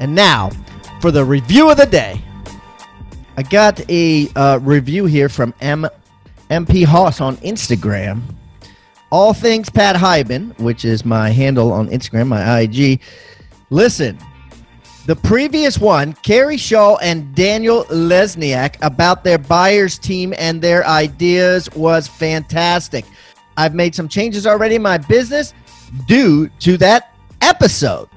And now for the review of the day. I got a uh, review here from M- MP Hoss on Instagram. All things Pat Hiban, which is my handle on Instagram, my IG. Listen, the previous one, Carrie Shaw and Daniel Lesniak about their buyers team and their ideas was fantastic. I've made some changes already in my business due to that episode.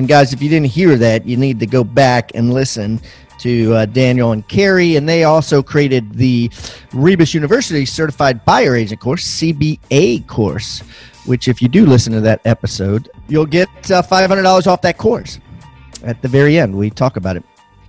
And guys, if you didn't hear that, you need to go back and listen to uh, Daniel and Carrie. And they also created the Rebus University Certified Buyer Agent course, CBA course, which, if you do listen to that episode, you'll get uh, $500 off that course. At the very end, we talk about it.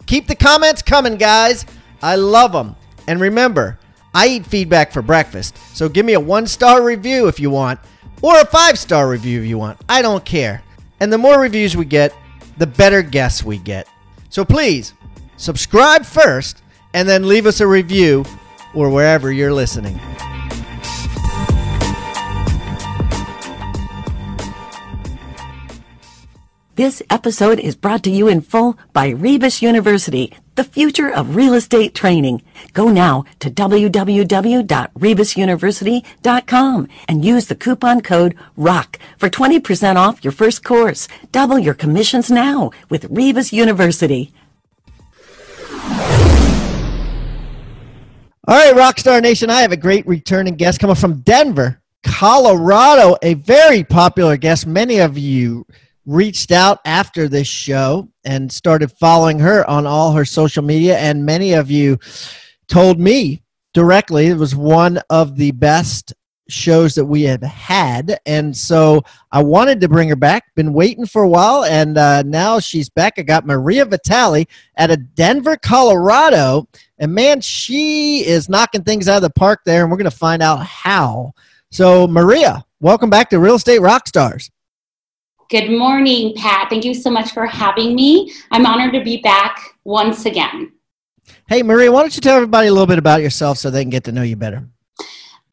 Keep the comments coming, guys. I love them. And remember, I eat feedback for breakfast. So give me a one star review if you want, or a five star review if you want. I don't care. And the more reviews we get, the better guests we get. So please subscribe first and then leave us a review or wherever you're listening. This episode is brought to you in full by Rebus University, the future of real estate training. Go now to www.rebusuniversity.com and use the coupon code ROCK for 20% off your first course. Double your commissions now with Rebus University. All right, Rockstar Nation, I have a great returning guest coming from Denver, Colorado, a very popular guest. Many of you reached out after this show and started following her on all her social media, and many of you told me directly it was one of the best shows that we have had. And so i wanted to bring her back. Been waiting for a while and uh, now she's back. I got maria vitale out of denver colorado. And man she is knocking things out of the park there and we're going to find out how. So maria welcome back to real estate rock stars Good morning, Pat. Thank you so much for having me. I'm honored to be back once again. Hey, Maria, why don't you tell everybody a little bit about yourself so they can get to know you better?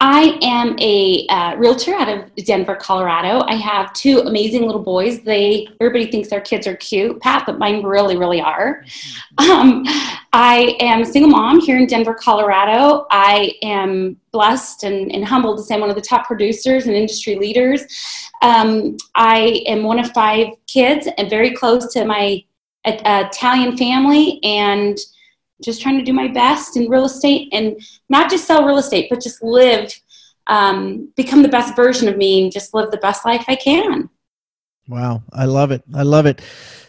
I am a uh, realtor out of Denver, Colorado. I have two amazing little boys. They everybody thinks their kids are cute, Pat, but mine really, really are. Um, I am a single mom here in Denver, Colorado. I am blessed and, and humbled to say I'm one of the top producers and industry leaders. Um, I am one of five kids and very close to my uh, Italian family and just trying to do my best in real estate and not just sell real estate, but just live, um, become the best version of me and just live the best life I can. Wow, I love it. I love it.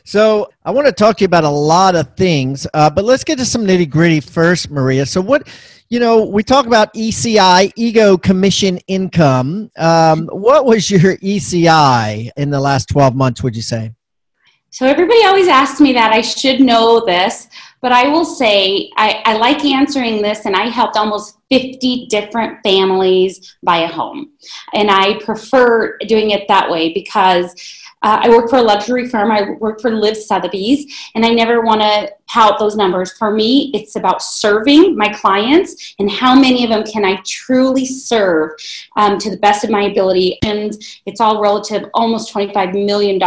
So I want to talk to you about a lot of things, uh, but let's get to some nitty gritty first, Maria. So what, you know, we talk about ECI, ego commission income. Um, what was your ECI in the last 12 months, would you say? So everybody always asks me that. I should know this, but I will say I, I, like answering this, and I helped almost 50 different families buy a home. And I prefer doing it that way because uh, I work for a luxury firm. I work for Liv Sotheby's, and I never want to tout those numbers. For me, it's about serving my clients and how many of them can I truly serve um, to the best of my ability. And it's all relative, almost $25 million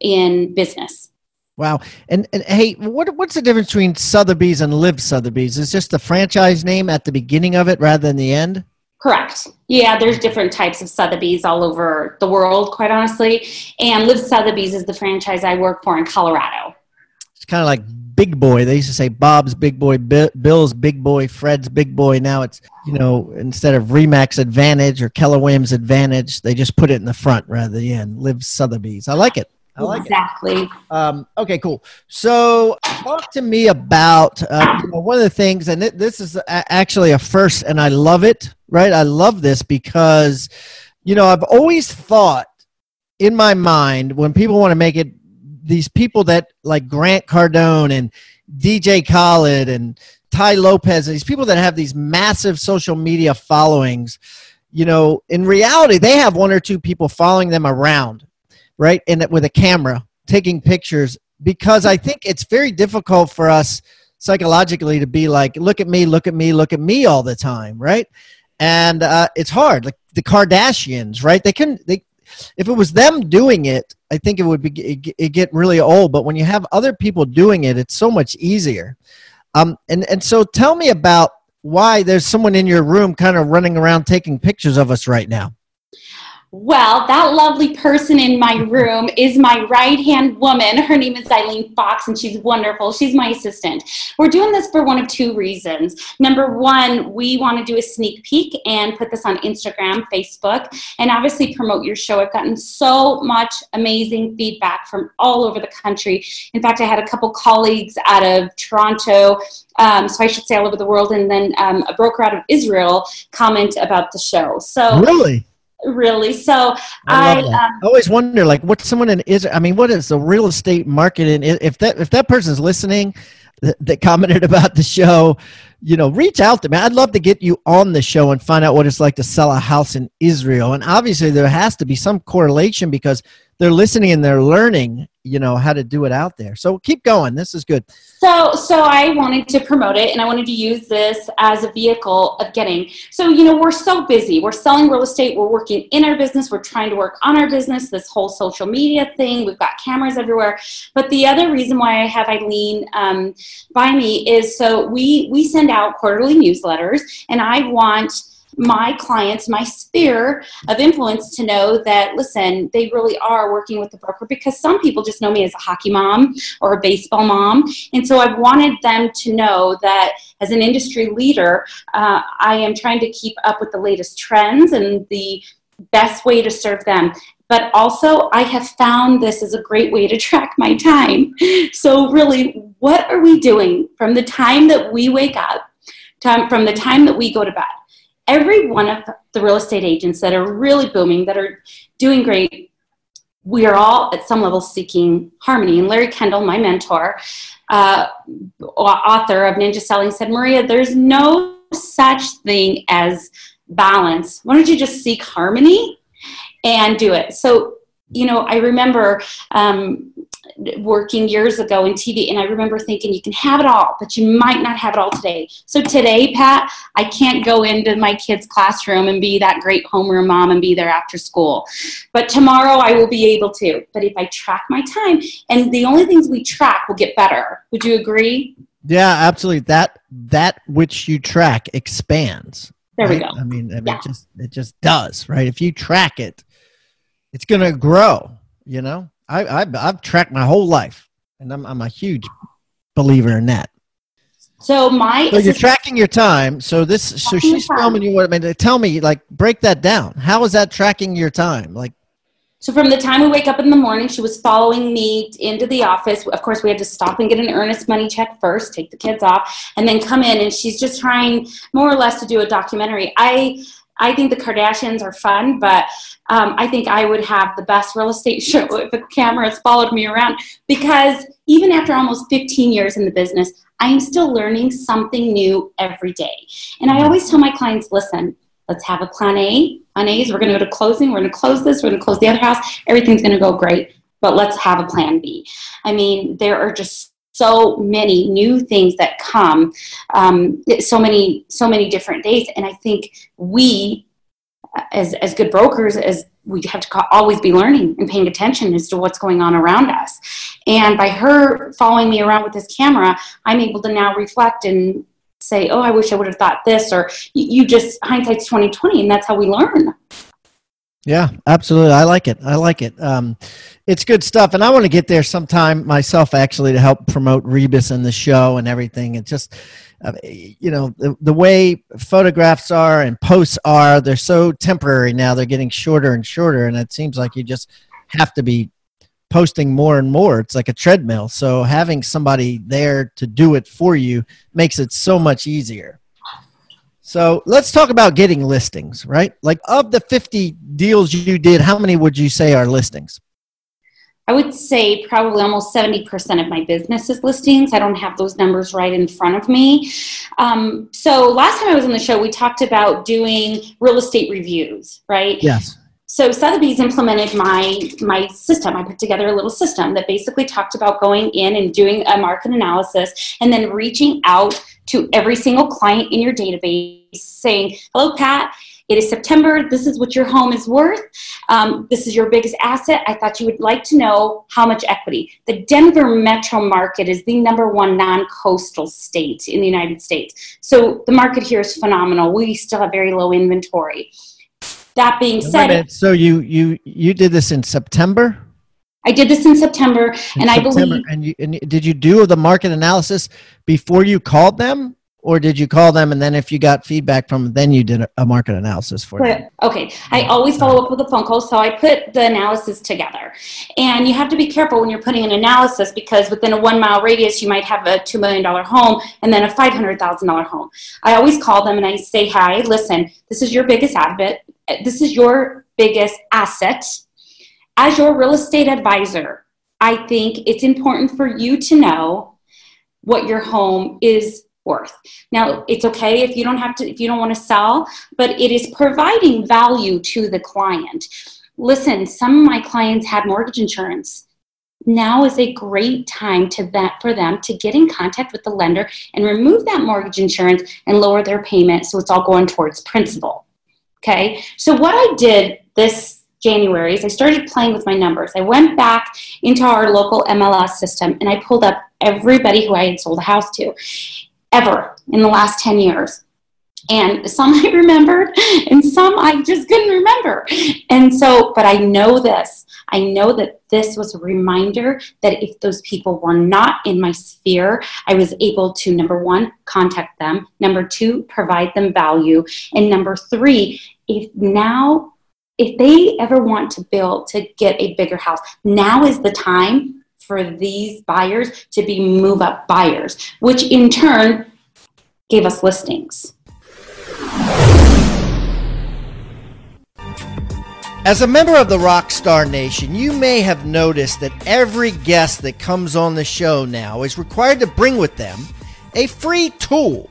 in business. Wow. And, and hey, what, what's the difference between Sotheby's and Liv Sotheby's? Is just the franchise name at the beginning of it rather than the end? Correct. Yeah, there's different types of Sotheby's all over the world, quite honestly. And Liv Sotheby's is the franchise I work for in Colorado. It's kind of like Big Boy. They used to say Bob's Big Boy, Bill's Big Boy, Fred's Big Boy. Now it's, you know, instead of Remax Advantage or Keller Williams Advantage, they just put it in the front rather than the end. Liv Sotheby's. I like it. I like exactly. It. Um, okay, cool. So, talk to me about uh, you know, one of the things, and this is actually a first, and I love it. Right, I love this because, you know, I've always thought in my mind when people want to make it these people that like Grant Cardone and DJ Khaled and Tai Lopez, these people that have these massive social media followings, you know, in reality, they have one or two people following them around, right? And with a camera taking pictures because I think it's very difficult for us psychologically to be like, look at me, look at me, look at me all the time, right? And uh, it's hard. Like the Kardashians, right? They can, they, if it was them doing it, I think it would be it, it get really old. But when you have other people doing it, it's so much easier. Um, and and so tell me about why there's someone in your room kind of running around taking pictures of us right now. Well, that lovely person in my room is my right hand woman. Her name is Eileen Fox, and she's wonderful. She's my assistant. We're doing this for one of two reasons. Number one, we want to do a sneak peek and put this on Instagram, Facebook, and obviously promote your show. I've gotten so much amazing feedback from all over the country. In fact, I had a couple colleagues out of Toronto um, so I should say all over the world, and then um, a broker out of Israel comment about the show. So really, really. So I, I, um, I, always wonder, like, what someone in Israel. I mean, what is the real estate market in? If that if that person's listening, that, that commented about the show, you know, reach out to me. I'd love to get you on the show and find out what it's like to sell a house in Israel. And obviously, there has to be some correlation because they're listening and they're learning you know how to do it out there. So keep going. This is good. So so i wanted to promote it and i wanted to use this as a vehicle of getting. So you know we're so busy. We're selling real estate. We're working in our business. We're trying to work on our business this whole social media thing. We've got cameras everywhere. But the other reason why i have eileen um, by me is so we we send out quarterly newsletters and i want my clients, my sphere of influence to know that, listen, they really are working with the broker because some people just know me as a hockey mom or a baseball mom. And so I wanted them to know that as an industry leader, uh, I am trying to keep up with the latest trends and the best way to serve them but also I have found this is a great way to track my time. So, really, what are we doing from the time that we wake up, from the time that we go to bed? Every one of the real estate agents that are really booming, that are doing great, we are all at some level seeking harmony. And Larry Kendall, my mentor, uh, author of Ninja Selling, said, Maria, there's no such thing as balance. Why don't you just seek harmony and do it? So, you know, I remember um, working years ago in TV, and I remember thinking you can have it all, but you might not have it all today. So today, Pat, I can't go into my kid's classroom and be that great homeroom mom and be there after school. But tomorrow I will be able to. But if I track my time, and the only things we track will get better. Would you agree? Yeah, absolutely. That that which you track expands. There right? we go. I mean, I mean yeah. it just it just does, right? If you track it, it's going to grow, you know? I, I I've tracked my whole life, and I'm I'm a huge believer in that. So my so you're tracking your time. So this so she's filming you. What I mean, tell me like break that down. How is that tracking your time? Like. So from the time we wake up in the morning, she was following me into the office. Of course, we had to stop and get an earnest money check first, take the kids off, and then come in. And she's just trying more or less to do a documentary. I I think the Kardashians are fun, but um, I think I would have the best real estate show if the cameras followed me around because even after almost 15 years in the business, I am still learning something new every day. And I always tell my clients listen, let's have a plan A. Plan A is we're going to go to closing, we're going to close this, we're going to close the other house, everything's going to go great, but let's have a plan B. I mean, there are just so many new things that come um, so many so many different days. And i think we as as good brokers as we have to always be learning and paying attention as to what's going on around us. And by her following me around with this camera i'm able to now reflect and say oh i wish i would have thought this or you just hindsight's 2020 and that's how we learn yeah, absolutely. I like it. I like it. Um, it's good stuff, and I want to get there sometime myself, actually, to help promote Rebus and the show and everything. And just, uh, you know, the, the way photographs are and posts are, they're so temporary now. They're getting shorter and shorter, and it seems like you just have to be posting more and more. It's like a treadmill. So having somebody there to do it for you makes it so much easier. So let's talk about getting listings, right? Like of the 50 deals you did, how many would you say are listings? I would say probably almost 70% of my business is listings. I don't have those numbers right in front of me. Um, so last time I was on the show, we talked about doing real estate reviews, right? Yes. So Sotheby's implemented my my system. I put together a little system that basically talked about going in and doing a market analysis and then reaching out to every single client in your database saying, "Hello, Pat. It is September. This is what your home is worth. Um, this is your biggest asset. I thought you would like to know how much equity. The Denver metro market is the number one non coastal state in the United States. So the market here is phenomenal. We still have very low inventory. That being said, so you you you did this in September. I did this in September, In and I September. believe And, you, and did you do the market analysis before you called them, or did you call them and then if you got feedback from them, then you did a, market analysis for them? Okay, I always follow up with a phone call, so I put the analysis together. And you have to be careful when you're putting an analysis because within a one mile radius, you might have a $2 million home and then a $500,000 home. I always call them and I say, Hi, listen, this is your biggest asset. This is your biggest asset. As your real estate advisor, I think it's important for you to know what your home is worth. Now, it's okay if you don't have to, if you don't want to sell, but it is providing value to the client. Listen, some of my clients had mortgage insurance. Now is a great time to that for them to get in contact with the lender and remove that mortgage insurance and lower their payment so it's all going towards principal. Okay, so what I did this January is I started playing with my numbers. I went back into our local MLS system and I pulled up everybody who I had sold a house to ever in the last 10 years. And some I remembered and some I just couldn't remember. And so, but I know this. I know that this was a reminder that if those people were not in my sphere, I was able to, number one, contact them, number two, provide them value, and number three, if now, if they ever want to build to get a bigger house, now is the time for these buyers to be move up buyers, which in turn gave us listings. As a member of the Rockstar Nation, you may have noticed that every guest that comes on the show now is required to bring with them a free tool,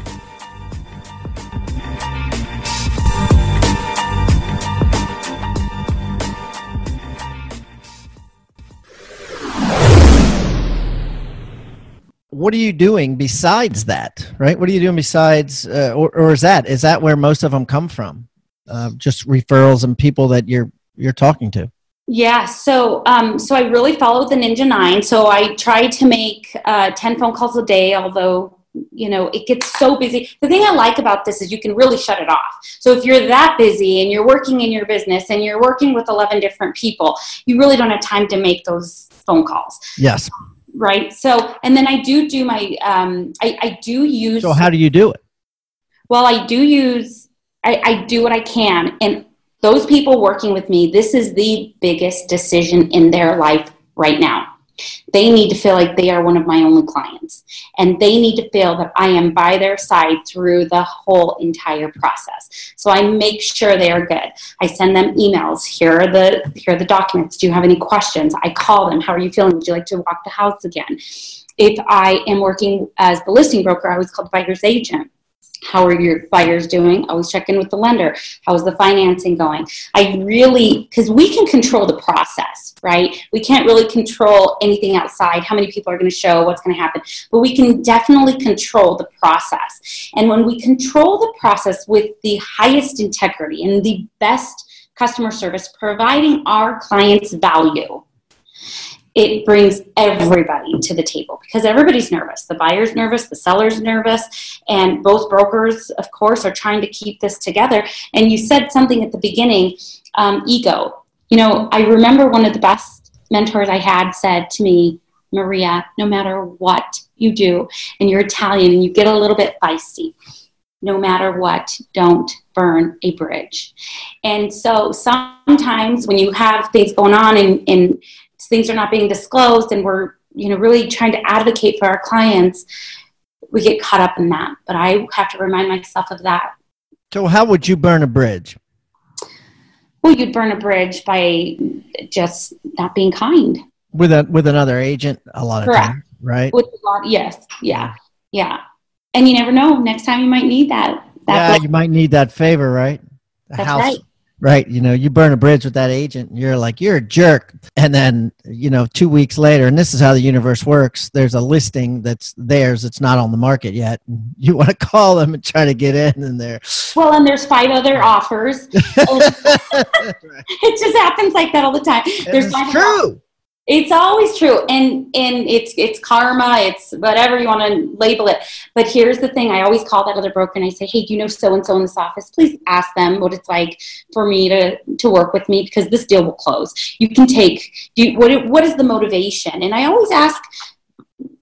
What are you doing besides that right what are you doing besides uh, or, or is that is that where most of them come from uh, just referrals and people that you're you're talking to Yeah, so um, so I really followed the Ninja Nine. So I try to make uh, ten phone calls a day, although you know it gets so busy. The thing I like about this is you can really shut it off. So if you're that busy and you're working in your business and you're working with eleven different people, you really don't have time to make those phone calls, yes right? So and then I do do my um, I, I do use so how do you do it well i do use I, I do what i can and those people working with me this is the biggest decision in their life right now they need to feel like they are one of my only clients. And they need to feel that i am by their side through the whole entire process. So i make sure they are good. I send them emails. Here are the here are the documents. Do you have any questions? I call them. How are you feeling? Would you like to walk the house again? If i am working as the listing broker i was called buyer's agent how are your buyers doing? Always check in with the lender. How is the financing going? I really, because we can control the process, right? We can't really control anything outside, how many people are going to show, what's going to happen, but we can definitely control the process. And when we control the process with the highest integrity and the best customer service, providing our clients value, it brings everybody to the table because everybody's nervous. The buyer's nervous, the seller's nervous, and both brokers, of course, are trying to keep this together. And you said something at the beginning um, ego. You know, I remember one of the best mentors I had said to me, Maria, no matter what you do, and you're Italian and you get a little bit feisty, no matter what, don't burn a bridge. And so sometimes when you have things going on and, and things are not being disclosed and we're you know really trying to advocate for our clients we get caught up in that. But i have to remind myself of that. So how would you burn a bridge? Well you'd burn a bridge by just not being kind. With a with another agent a lot of Correct. times right? With a lot yes yeah yeah. and you never know next time you might need that, that yeah you might need that favor right? The That's house right right? You know you burn a bridge with that agent and you're like you're a jerk. And then you know two weeks later and this is how the universe works there's a listing that's theirs it's not on the market yet you want to call them and try to get in and there well and there's five other offers it just happens like that all the time. There's true it's always true and and it's it's karma it's whatever you want to label it. But here's the thing i always call that other broker and i say hey do you know so and so in this office? Please ask them what it's like for me to to work with me because this deal will close. You can take you, what what is the motivation? And i always ask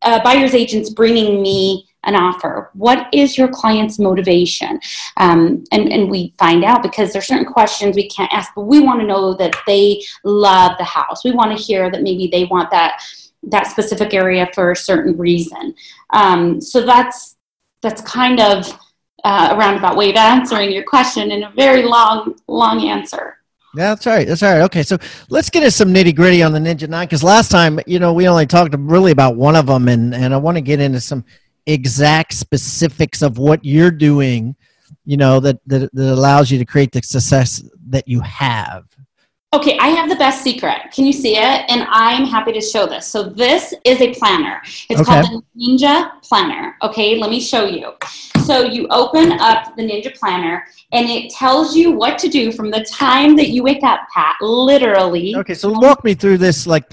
uh, buyers agents bringing me an offer? What is your client's motivation? Um, and, and we find out because there's certain questions we can't ask, but we want to know that they love the house. We want to hear that maybe they want that that specific area for a certain reason. Um, so that's that's kind of uh, a roundabout way of answering your question in a very long, long answer. Yeah, that's right. That's all right. Okay, so let's get into some nitty gritty on the Ninja Nine because last time, you know, we only talked really about one of them, and and I want to get into some exact specifics of what you're doing you know that, that that allows you to create the success that you have. Okay i have the best secret. Can you see it? And i'm happy to show this. So this is a planner. It's okay. called the ninja planner. Okay let me show you. So you open up the ninja planner and it tells you what to do from the time that you wake up pat literally. Okay so walk me through this like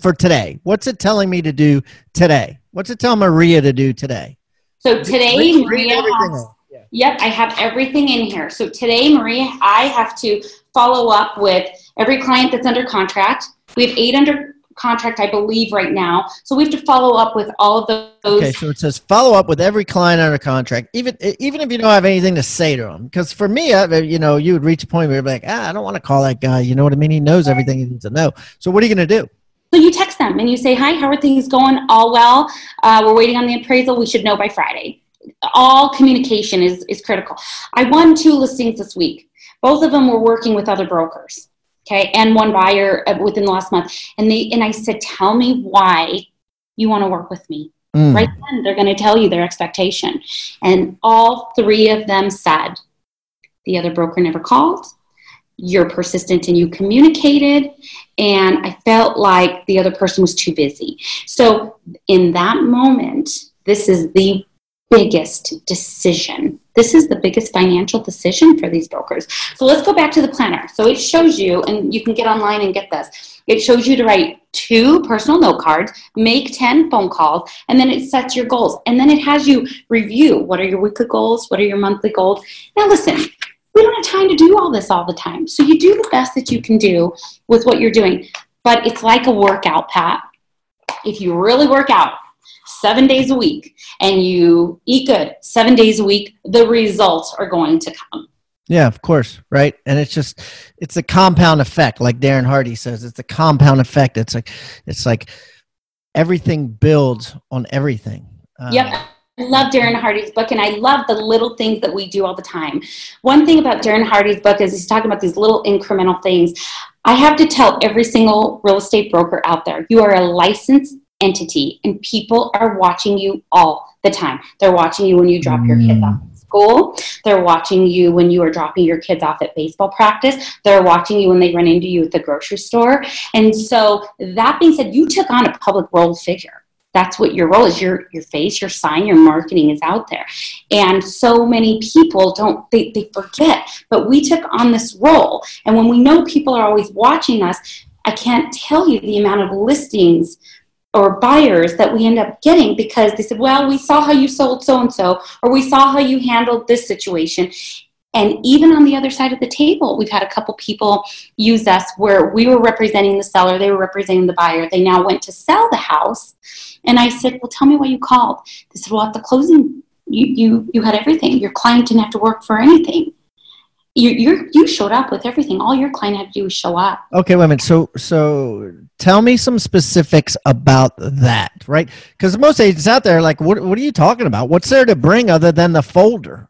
for today. What's it telling me to do today What's it tell Maria to do today? So today, read, Maria has, yeah. yep, I have everything in here. So today, Maria, I have to follow up with every client that's under contract. We have eight under contract, I believe, right now. So we have to follow up with all of those. Okay, so it says follow up with every client under contract, even even if you don't have anything to say to them. Because for me, you know, you would reach a point where you're like, ah, I don't want to call that guy. You know what I mean? He knows everything he needs to know. So what are you going to do? So you text them and you say, Hi, how are things going? All well. Uh, we're waiting on the appraisal. We should know by Friday. All communication is, is critical. I won two listings this week. Both of them were working with other brokers. Okay. And one buyer uh, within the last month. And they and I said, Tell me why you want to work with me. Mm. Right then, they're going to tell you their expectation. And all three of them said, the other broker never called you're persistent and you communicated and i felt like the other person was too busy. So in that moment this is the biggest decision. This is the biggest financial decision for these brokers. So let's go back to the planner. So it shows you and you can get online and get this. It shows you to write two personal note cards make 10 phone calls and then it sets your goals. And then it has you review. What are your weekly goals? What are your monthly goals? Now listen we don't have time to do all this all the time. So you do the best that you can do with what you're doing. But it's like a workout, Pat. If you really work out seven days a week and you eat good seven days a week, the results are going to come. Yeah, of course, right? And it's just it's a compound effect, like Darren Hardy says. It's a compound effect. It's like it's like everything builds on everything. Um, yep. I love Darren Hardy's book and I love the little things that we do all the time. One thing about Darren Hardy's book is he's talking about these little incremental things. I have to tell every single real estate broker out there you are a licensed entity and people are watching you all the time. They're watching you when you drop your kids off at school. They're watching you when you are dropping your kids off at baseball practice. They're watching you when they run into you at the grocery store. And so, that being said, you took on a public role figure. That's what your role is. Your your face, your sign, your marketing is out there. And so many people don't they, they forget. But we took on this role. And when we know people are always watching us, I can't tell you the amount of listings or buyers that we end up getting because they said, Well, we saw how you sold so and so, or we saw how you handled this situation. And even on the other side of the table, we've had a couple people use us where we were representing the seller, they were representing the buyer. They now went to sell the house. And I said, Well, tell me why you called. They said, Well, at the closing, you, you, you had everything. Your client didn't have to work for anything you you you showed up with everything. All your client had to do was show up. Okay, wait a minute. So so tell me some specifics about that, right? Because most agents out there are like, what what are you talking about? What's there to bring other than the folder?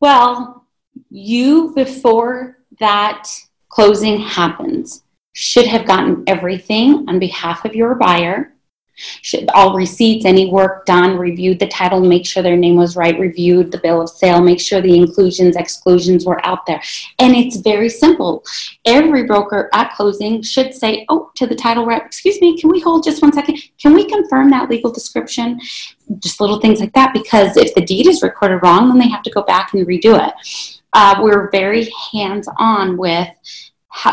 Well, you before that closing happens should have gotten everything on behalf of your buyer should, all receipts, any work done, reviewed the title, make sure their name was right, reviewed the bill of sale, make sure the inclusions, exclusions were out there. And it's very simple. Every broker at closing should say, oh, to the title rep, excuse me, can we hold just one second? Can we confirm that legal description? Just little things like that, because if the deed is recorded wrong, then they have to go back and redo it. Uh, we're very hands on with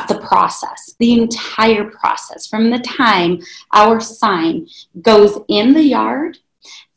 the process, the entire process, from the time our sign goes in the yard,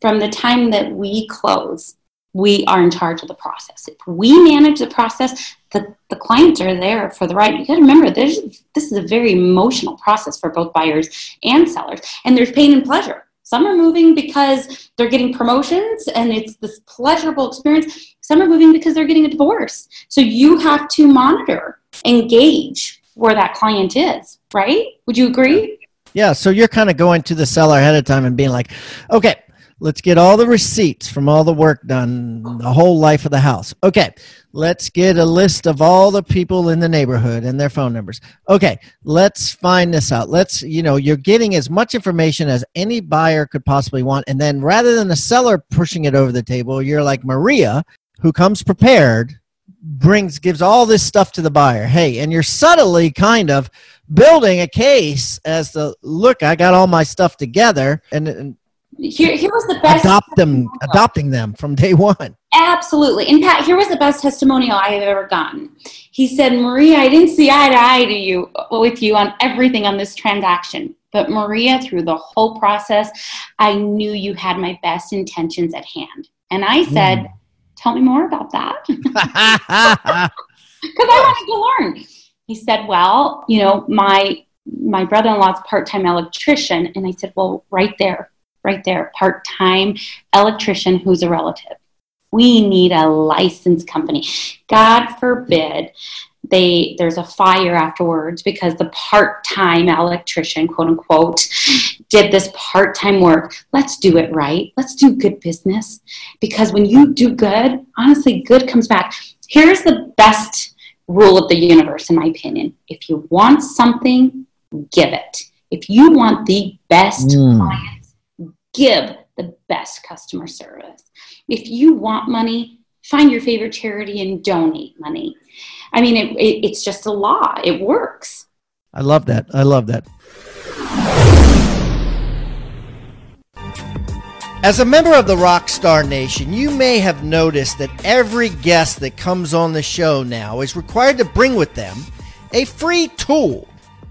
from the time that we close, we are in charge of the process. If we manage the process, the, the clients are there for the right. You got to remember, this is a very emotional process for both buyers and sellers, and there's pain and pleasure. Some are moving because they're getting promotions and it's this pleasurable experience. Some are moving because they're getting a divorce. So you have to monitor engage where that client is, right? Would you agree? Yeah. So you're kind of going to the seller ahead of time and being like, okay, let's get all the receipts from all the work done, the whole life of the house. Okay, let's get a list of all the people in the neighborhood and their phone numbers. Okay, let's find this out. Let's, you know, you're getting as much information as any buyer could possibly want. And then rather than the seller pushing it over the table, you're like Maria, who comes prepared brings gives all this stuff to the buyer hey and you're subtly kind of building a case as the look i got all my stuff together and, and here, here was the best adopt them adopting them from day one absolutely and pat here was the best testimonial i have ever gotten he said maria i didn't see eye to eye to you with you on everything on this transaction but maria through the whole process i knew you had my best intentions at hand and i said mm tell me more about that. Because I wanted to learn. He said, well, you know, my my brother-in-law's part-time electrician. And I said, well, right there, right there, part-time electrician who's a relative. We need a licensed company. God forbid they there's a fire afterwards because the part-time electrician quote unquote did this part-time work let's do it right let's do good business because when you do good honestly good comes back here's the best rule of the universe in my opinion if you want something give it if you want the best mm. clients give the best customer service if you want money find your favorite charity and donate money I mean, it, it, it's just a law. It works. I love that. I love that. As a member of the Rockstar Nation, you may have noticed that every guest that comes on the show now is required to bring with them a free tool,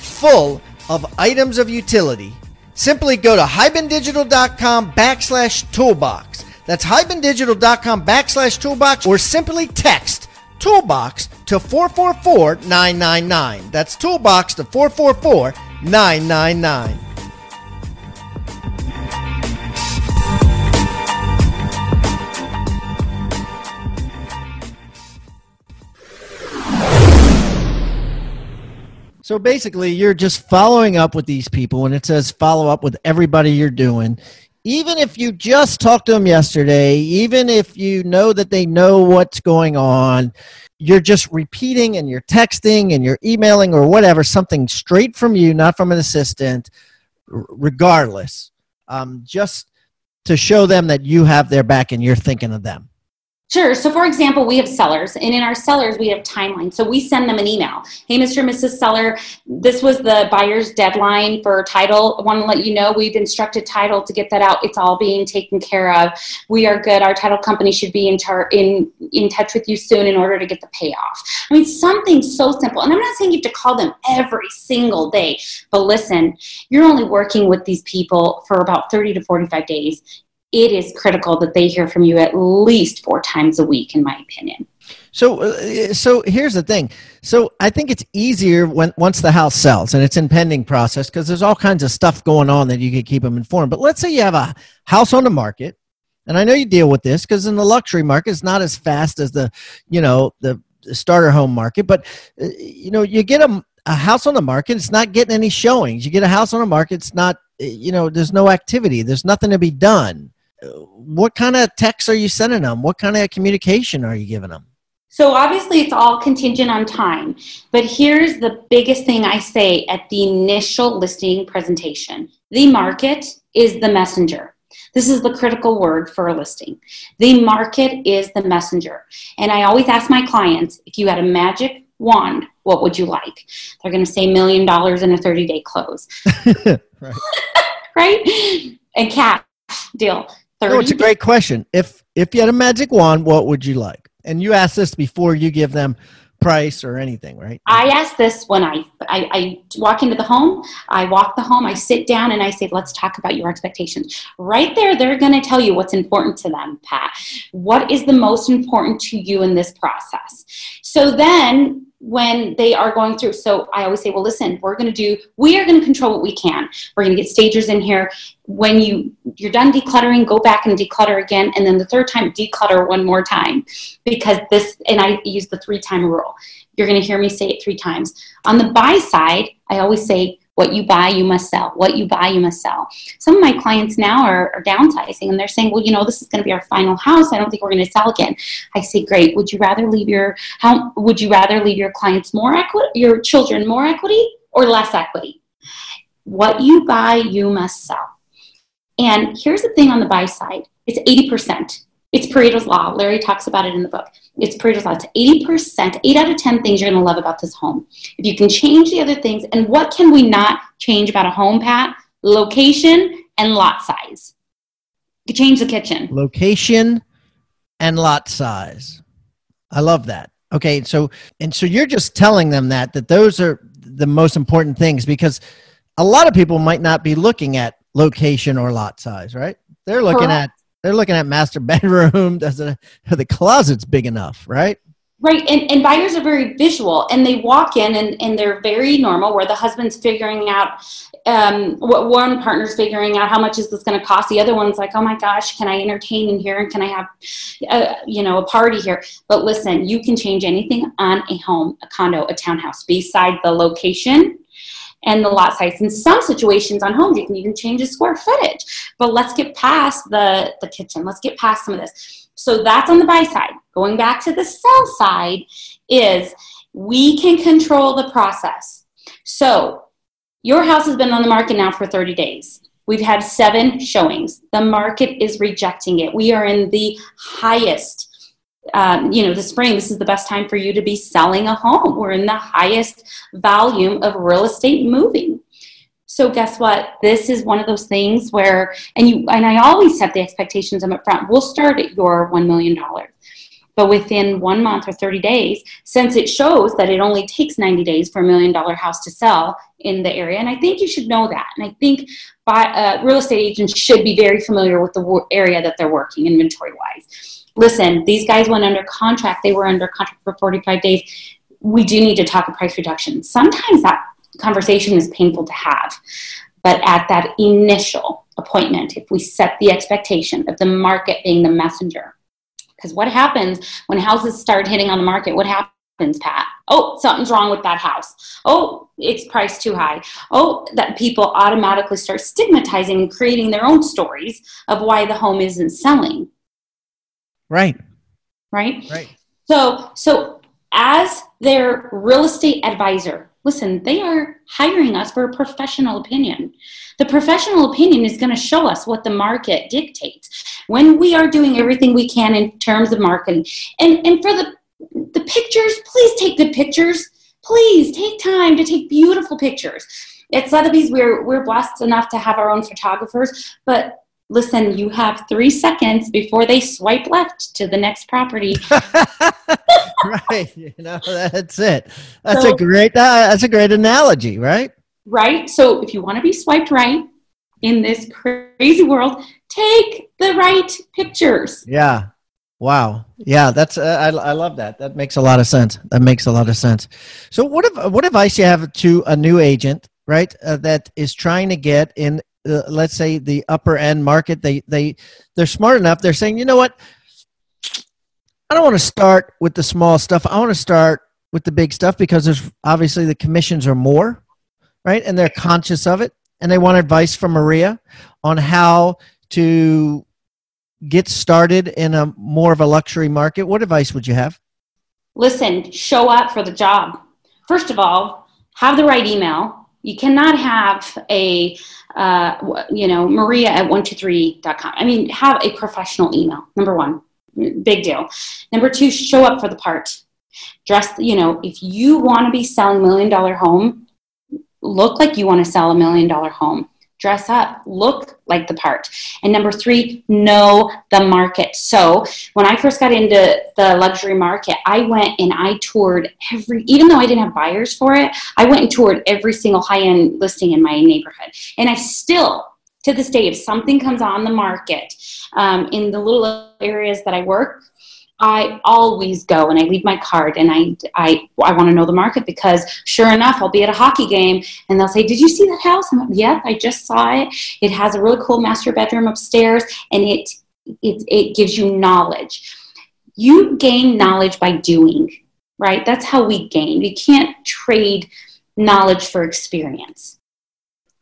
full of items of utility, simply go to hibandigital.com backslash toolbox. That's hibandigital.com backslash toolbox or simply text Toolbox to 444 999. That's Toolbox to 444 So basically, you're just following up with these people, and it says follow up with everybody you're doing. Even if you just talked to them yesterday, even if you know that they know what's going on, you're just repeating and you're texting and you're emailing or whatever, something straight from you, not from an assistant, regardless. Um, just to show them that you have their back and you're thinking of them. Sure. So, for example, we have sellers, and in our sellers, we have timelines. So, we send them an email. Hey, Mr. and Mrs. Seller, this was the buyer's deadline for title. I want to let you know we've instructed title to get that out. It's all being taken care of. We are good. Our title company should be in, tar- in, in touch with you soon in order to get the payoff. I mean, something so simple. And I'm not saying you have to call them every single day, but listen, you're only working with these people for about 30 to 45 days it is critical that they hear from you at least four times a week, in my opinion. So, uh, so here's the thing. So, I think it's easier when once the house sells and it's in pending process because there's all kinds of stuff going on that you can keep them informed. But let's say you have a house on the market, and I know you deal with this because in the luxury market, it's not as fast as the, you know, the starter home market. But uh, you know, you get a, a house on the market, it's not getting any showings. You get a house on the market, it's not, you know, there's no activity, there's nothing to be done what kind of texts are you sending them? What kind of communication are you giving them? So obviously it's all contingent on time, but here's the biggest thing I say at the initial listing presentation. The market is the messenger. This is the critical word for a listing. The market is the messenger. And I always ask my clients, if you had a magic wand, what would you like? They're going to say million dollars in a 30 day close. right. right? And cash deal. 30 no, it's a great question. If if you had a magic wand, what would you like? And you ask this before you give them price or anything, right? I ask this when I, I, I walk into the home, I walk the home, I sit down and I say, let's talk about your expectations. Right there, they're going to tell you what's important to them, Pat. What is the most important to you in this process? So then when they are going through. So I always say, well, listen, we're going to do, we are going to control what we can. We're going to get stagers in here. When you you're done decluttering, go back and declutter again, and then the third time, declutter one more time, because this. And I use the three time rule. You're going to hear me say it three times. On the buy side, I always say, what you buy, you must sell. What you buy, you must sell. Some of my clients now are, are downsizing and they're saying, well, you know, this is going to be our final house. I don't think we're going to sell again. I say, great. Would you rather leave your how would you rather leave your clients more equity, your children more equity or less equity? What you buy, you must sell. And here's the thing on the buy side: it's 80%. It's Pareto's Law. Larry talks about it in the book. It's Pareto's Law. It's 80%, 8 out of 10 things you're going to love about this home. If you can change the other things, and what can we not change about a home, Pat? Location and lot size. You change the kitchen. Location and lot size. I love that. Okay, so and so you're just telling them that that those are the most important things because a lot of people might not be looking at location or lot size, right? They're looking Correct. at they're looking at master bedroom. Does the the closet's big enough, right? Right, and, and buyers are very visual, and they walk in and, and they're very normal. Where the husband's figuring out, um, what one partner's figuring out how much is this going to cost. The other one's like, oh my gosh, can I entertain in here and can I have, a, uh, you know, a party here? But listen, you can change anything on a home, a condo, a townhouse, beside the location and the lot size. In some situations on homes, you can even change the square footage. But let's get past the, the kitchen. Let's get past some of this. So that's on the buy side. Going back to the sell side is we can control the process. So your house has been on the market now for 30 days. We've had seven showings. The market is rejecting it. We are in the highest um, you know, the spring, this is the best time for you to be selling a home. We're in the highest volume of real estate moving. So guess what? This is one of those things where, and you, and I always set the expectations up front. We'll start at your one million dollars, but within one month or thirty days, since it shows that it only takes ninety days for a million dollar house to sell in the area, and I think you should know that. And I think by, uh, real estate agents should be very familiar with the area that they're working inventory wise listen, these guys went under contract. They were under contract for 45 days. We do need to talk a price reduction. Sometimes that conversation is painful to have. But at that initial appointment, if we set the expectation of the market being the messenger, because what happens when houses start hitting on the market? What happens? Pat. Oh, something's wrong with that house. Oh, it's priced too high. Oh, that people automatically start stigmatizing and creating their own stories of why the home isn't selling. Right. Right. Right. So, so as their real estate advisor, listen, they are hiring us for a professional opinion. The professional opinion is going to show us what the market dictates when we are doing everything we can in terms of marketing. And, and for the, the pictures, please take good pictures. Please take time to take beautiful pictures. At Sotheby's, we're, we're blessed enough to have our own photographers, but listen, you have three seconds before they swipe left to the next property. right. You know, that's it. That's so, a great uh, that's a great analogy, right? Right. So if you want to be swiped right in this crazy world, take the right pictures. Yeah. Wow. Yeah, that's uh, I, I love that. That makes a lot of sense. That makes a lot of sense. So what if what advice you have to a new agent, right, uh, that is trying to get in uh, let's say the upper end market they they they're smart enough. They're saying you know what? I don't want to start with the small stuff. I want to start with the big stuff because there's obviously the commissions are more right? And they're conscious of it. And they want advice from maria on how to get started in a more of a luxury market. What advice would you have? Listen show up for the job. First of all have the right email you cannot have a uh, you know maria at 123.com i mean have a professional email number one. Big deal. Number two show up for the part. Dress you know if you want to be selling a million dollar home look like you want to sell a million dollar home dress up, look like the part. And number three, know the market. So when I first got into the luxury market, I went and I toured every, even though I didn't have buyers for it, I went and toured every single high end listing in my neighborhood. And I still, to this day, if something comes on the market um, in the little areas that I work, I always go and I leave my card and I, I, I want to know the market because sure enough, I'll be at a hockey game and they'll say, Did you see that house? I'm like, yeah, I just saw it. It has a really cool master bedroom upstairs and it, it, it gives you knowledge. You gain knowledge by doing, right? That's how we gain. You can't trade knowledge for experience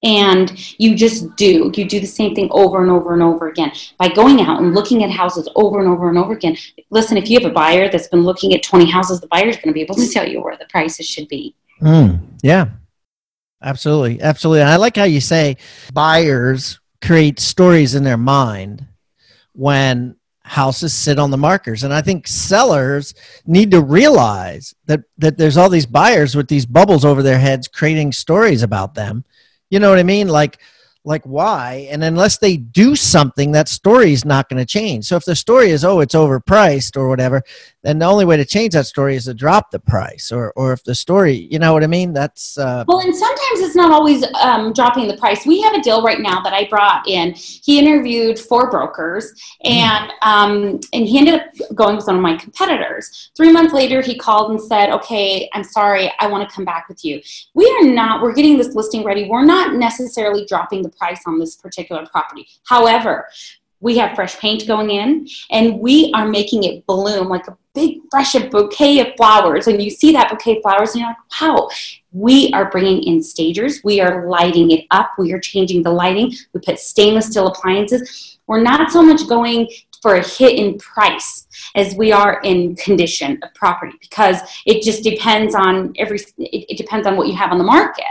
and you just do you do the same thing over and over and over again. By going out and looking at houses over and over and over again listen if you have a buyer that's been looking at 20 houses the buyer's going to be able to tell you where the prices should be. Mm, yeah. Absolutely absolutely. I like how you say buyers create stories in their mind when houses sit on the markers. And i think sellers need to realize that that there's all these buyers with these bubbles over their heads creating stories about them you know what I mean? Like, like why? And unless they do something, that story is not going to change. So if the story is, oh, it's overpriced or whatever, then the only way to change that story is to drop the price or, or if the story you know what i mean? That's uh, well and sometimes it's not always um, dropping the price. We have a deal right now that i brought in. He interviewed four brokers and um, and he ended up going with one of my competitors. Three months later he called and said okay i'm sorry i want to come back with you. We are not we're getting this listing ready. We're not necessarily dropping the price on this particular property. However we have fresh paint going in and we are making it bloom like a big fresh bouquet of flowers and you see that bouquet of flowers and you're like wow we are bringing in stagers. We are lighting it up. We are changing the lighting. We put stainless steel appliances. We're not so much going for a hit in price as we are in condition of property because it just depends on every it, it depends on what you have on the market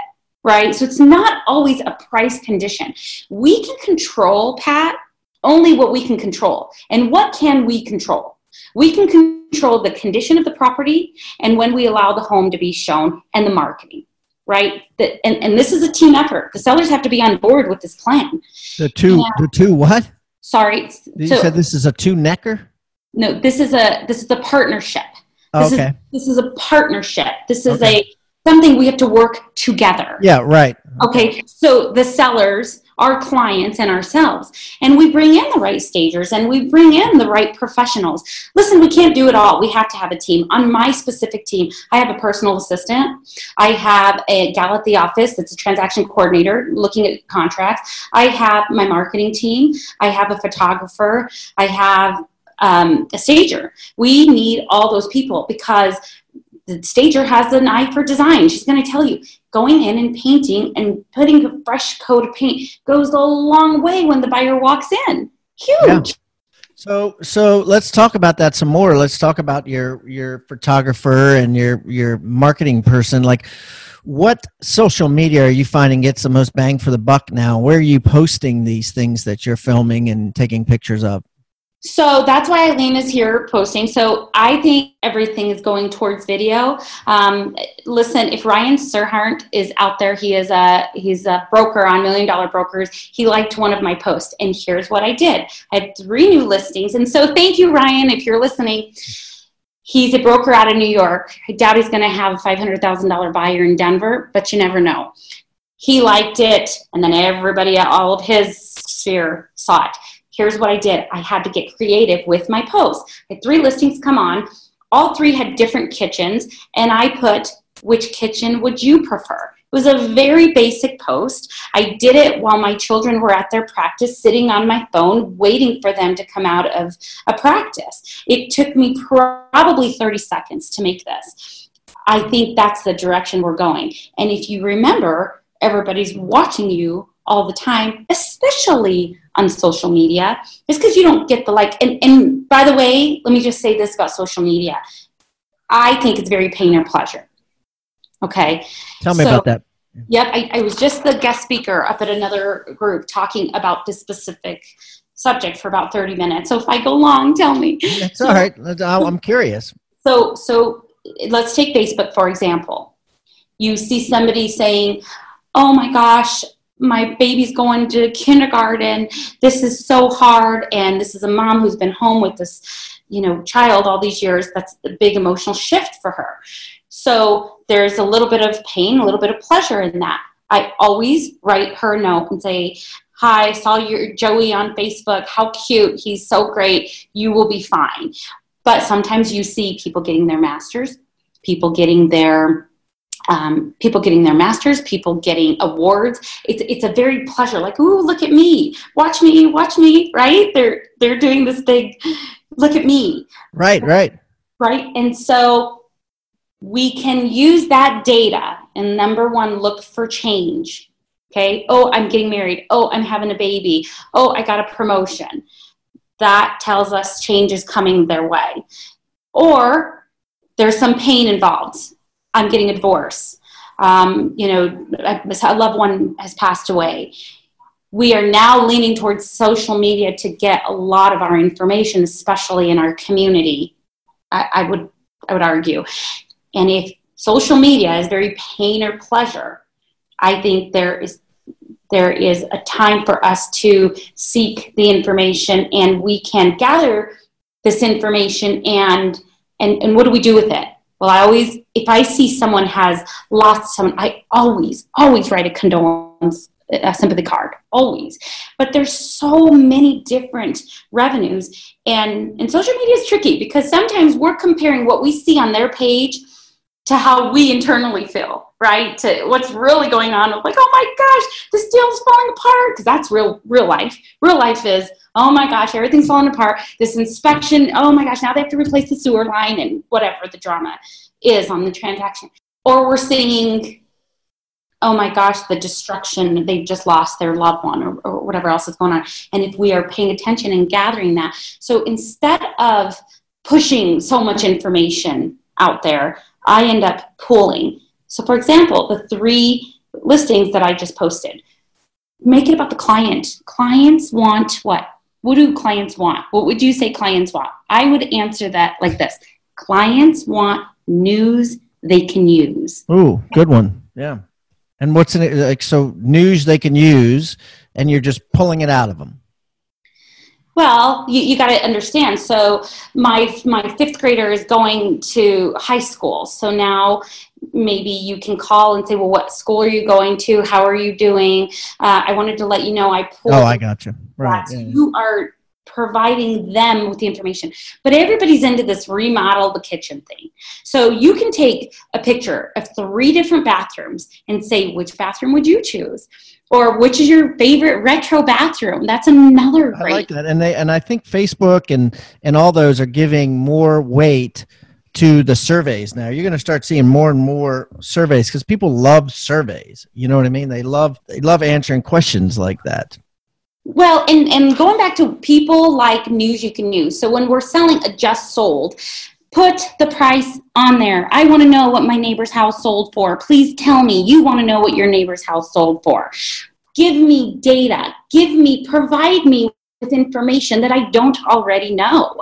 right? So it's not always a price condition. We can control pat only what we can control. And what can we control? We can control the condition of the property and when we allow the home to be shown and the marketing, right? The, and, and this is a team effort. The sellers have to be on board with this plan. The two, the two what? Sorry. You so, said this is a two necker? No, this is a this is a partnership. This okay. Is, this is a partnership. This is okay. a something we have to work together. Yeah, right. Okay, so the sellers, our clients, and ourselves. And we bring in the right stagers and we bring in the right professionals. Listen, we can't do it all. We have to have a team. On my specific team, I have a personal assistant. I have a gal at the office that's a transaction coordinator looking at contracts. I have my marketing team. I have a photographer. I have um, a stager. We need all those people because the stager has an eye for design. She's going to tell you going in and painting and putting a fresh coat of paint goes a long way when the buyer walks in. Huge. Yeah. So so let's talk about that some more. Let's talk about your your photographer and your your marketing person. Like what social media are you finding gets the most bang for the buck now? Where are you posting these things that you're filming and taking pictures of? So that's why Eileen is here posting. So I think everything is going towards video. Um, listen, if Ryan Serhant is out there, he is a he's a broker on Million Dollar Brokers. He liked one of my posts, and here's what I did. I had three new listings, and so thank you, Ryan, if you're listening. He's a broker out of New York. I doubt he's going to have a $500,000 buyer in Denver, but you never know. He liked it, and then everybody, all of his sphere saw it here's what I did. I had to get creative with my posts. I had three listings come on. All three had different kitchens, and I put, which kitchen would you prefer? It was a very basic post. I did it while my children were at their practice, sitting on my phone, waiting for them to come out of a practice. It took me probably 30 seconds to make this. I think that's the direction we're going. And if you remember, everybody's watching you all the time, especially on social media, just because you don't get the like. And, and by the way, let me just say this about social media I think it's very pain or pleasure. Okay. Tell me so, about that. Yep. I, I was just the guest speaker up at another group talking about this specific subject for about 30 minutes. So if I go long, tell me. It's all right. I'm curious. So, so let's take Facebook, for example. You see somebody saying, oh my gosh, my baby's going to kindergarten. This is so hard. And this is a mom who's been home with this, you know, child all these years. That's a big emotional shift for her. So there's a little bit of pain, a little bit of pleasure in that. I always write her a note and say, Hi, saw your Joey on Facebook. How cute. He's so great. You will be fine. But sometimes you see people getting their masters, people getting their um, people getting their masters, people getting awards. It's it's a very pleasure. Like, ooh, look at me, watch me, watch me. Right? They're they're doing this big. Look at me. Right. Right. Right. And so we can use that data and number one, look for change. Okay. Oh, I'm getting married. Oh, I'm having a baby. Oh, I got a promotion. That tells us change is coming their way. Or there's some pain involved I'm getting a divorce. Um, you know, a loved one has passed away. We are now leaning towards social media to get a lot of our information, especially in our community. I, I would I would argue, and if social media is very pain or pleasure, I think there is there is a time for us to seek the information and we can gather this information and and, and what do we do with it well, I always, if I see someone has lost someone, I always, always write a condolence, a sympathy card, always. But there's so many different revenues, and and social media is tricky because sometimes we're comparing what we see on their page to how we internally feel, right? To what's really going on. Like, oh my gosh, this deal's falling apart because that's real, real life. Real life is oh my gosh, everything's falling apart. This inspection, oh my gosh, now they have to replace the sewer line and whatever the drama is on the transaction. Or we're seeing, oh my gosh, the destruction, they just lost their loved one or, or whatever else is going on. And if we are paying attention and gathering that. So instead of pushing so much information out there, I end up pulling. So, for example, the three listings that I just posted, make it about the client. Clients want what? what do clients want? What would you say clients want? I would answer that like this clients want news they can use. Ooh, good one. Yeah. And what's in it? Like, so news they can use, and you're just pulling it out of them. Well, you, you got to understand. So my my fifth grader is going to high school. So now maybe you can call and say, well, what school are you going to? How are you doing? Uh, I wanted to let you know I pulled. Oh, I got you. Right. Yeah. You are providing them with the information. But everybody's into this remodel the kitchen thing. So you can take a picture of three different bathrooms and say, which bathroom would you choose? Or which is your favorite retro bathroom? That's another great. I like that. And they and I think Facebook and and all those are giving more weight to the surveys now. You're going to start seeing more and more surveys because people love surveys. You know what I mean? They love they love answering questions like that. Well, and, and going back to people like news you can use. So when we're selling a just sold, put the price on there. I want to know what my neighbor's house sold for. Please tell me you want to know what your neighbor's house sold for. Give me data. Give me, provide me with information that I don't already know.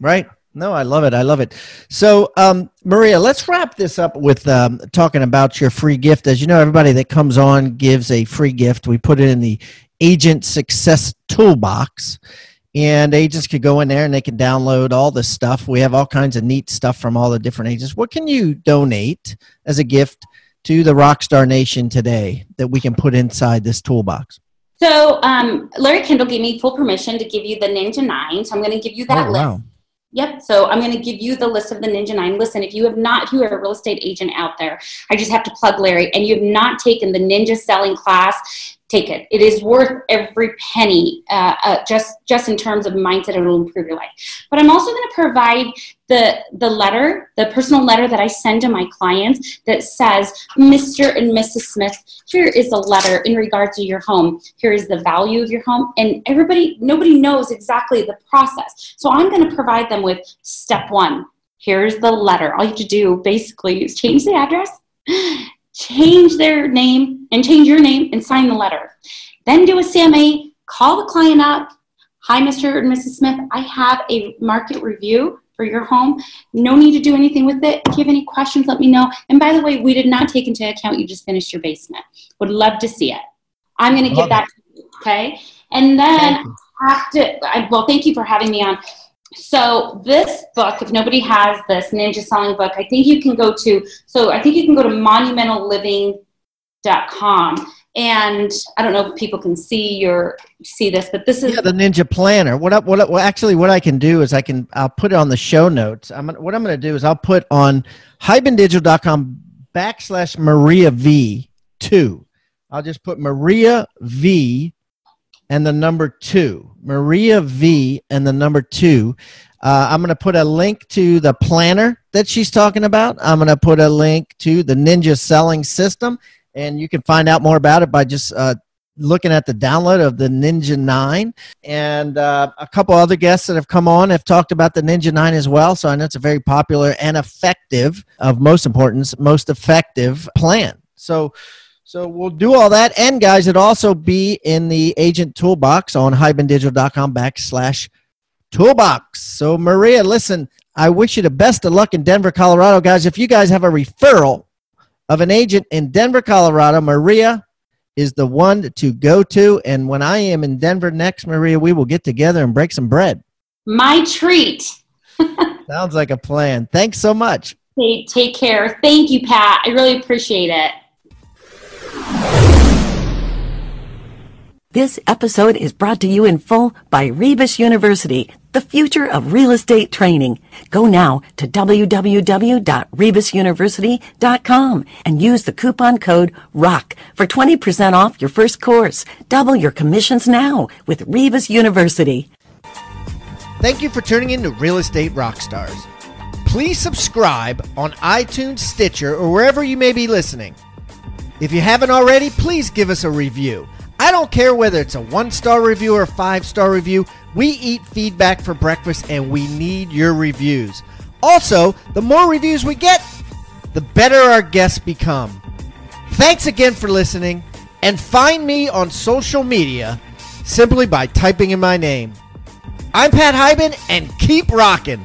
Right. No, I love it. I love it. So, um, Maria, let's wrap this up with um, talking about your free gift. As you know, everybody that comes on gives a free gift. We put it in the Agent Success Toolbox, and agents could go in there and they can download all the stuff. We have all kinds of neat stuff from all the different agents. What can you donate as a gift to the Rockstar Nation today that we can put inside this toolbox? So, um, Larry Kendall gave me full permission to give you the Ninja Nine. So, I'm going to give you that Oh, list. wow. Yep. So I'm going to give you the list of the Ninja Nine. Listen, if you have not, if you are a real estate agent out there, I just have to plug Larry, and you have not taken the Ninja Selling class, take it. It is worth every penny, uh, uh, just just in terms of mindset, it will improve your life. But I'm also going to provide the the letter, the personal letter that I send to my clients that says, Mr. and Mrs. Smith, here is a letter in regards to your home. Here is the value of your home, and everybody, nobody knows exactly the process. So I'm going to provide them with step one. Here's the letter. All you have to do basically is change the address, change their name, and change your name and sign the letter. Then do a CMA, call the client up. Hi, Mr. and Mrs. Smith. I have a market review for your home. No need to do anything with it. If you have any questions, let me know. And by the way, we did not take into account you just finished your basement. Would love to see it. I'm going to give that to you, okay? And then you. after, I, well, thank you for having me on. So this book, if nobody has this Ninja Selling book, I think you can go to. So I think you can go to monumentalliving.com, and I don't know if people can see your see this, but this is Yeah, the Ninja Planner. What up? What, well, actually, what I can do is I can I'll put it on the show notes. I'm what I'm going to do is I'll put on hibandigital.com backslash Maria V two. I'll just put Maria V and the number two. Maria V and the number two. Uh, I'm going to put a link to the planner that she's talking about. I'm going to put a link to the Ninja Selling System, and you can find out more about it by just uh, looking at the download of the Ninja 9. And uh, a couple other guests that have come on have talked about the Ninja 9 as well. So I know it's a very popular and effective, of most importance, most effective plan. So so we'll do all that. And guys, it'll also be in the agent toolbox on hibandigital.com backslash toolbox. So Maria, listen, I wish you the best of luck in Denver, Colorado. Guys, if you guys have a referral of an agent in Denver, Colorado, Maria is the one to go to. And when I am in Denver next, Maria, we will get together and break some bread. my treat. Sounds like a plan. Thanks so much. Take, take care. Thank you, Pat. I really appreciate it. This episode is brought to you in full by Rebus University, the future of real estate training. Go now to www.rebusuniversity.com and use the coupon code ROCK for 20% off your first course. Double your commissions now with Rebus University. Thank you for tuning in to Real Estate Rockstars. Please subscribe on iTunes, Stitcher, or wherever you may be listening. If you haven't already, please give us a review. I don't care whether it's a one star review or a five star review. We eat feedback for breakfast and we need your reviews. Also, the more reviews we get, the better our guests become. Thanks again for listening, and find me on social media simply by typing in my name. I'm Pat Hiban, and keep rocking.